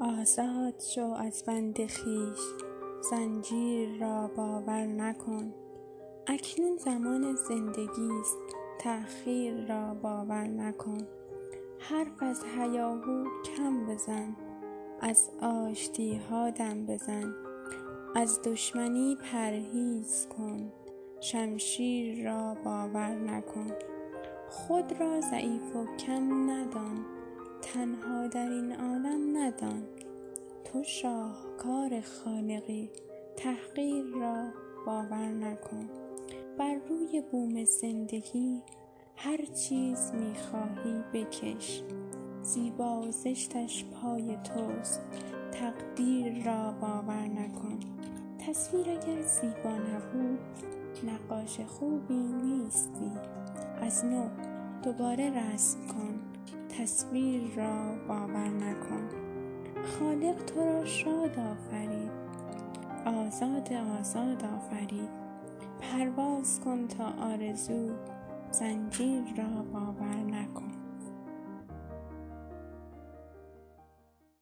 آزاد شو از بند خویش زنجیر را باور نکن. اکنون زمان زندگیست تأخیر را باور نکن. حرف از هیاهو کم بزن از آشتیها دم بزن. از دشمنی پرهیز کن شمشیر را باور نکن. خود را ضعیف و کم ندان. تنها در این عالم ندان. تو شاهکار خالقی تحقیر را باور نکن. بر روی بوم زندگی هر چیز می خواهی بکش. زیبا و زشتش پای توست تقدیر را باور نکن. تصویر اگر زیبا نبود نقاش خوبی نیستی. از نو دوباره رسم کن. تصویر را باور نکن. خالق تو را شاد آفرید. آزاد آزاد آفرید. پرواز کن تا آرزو. زنجیر را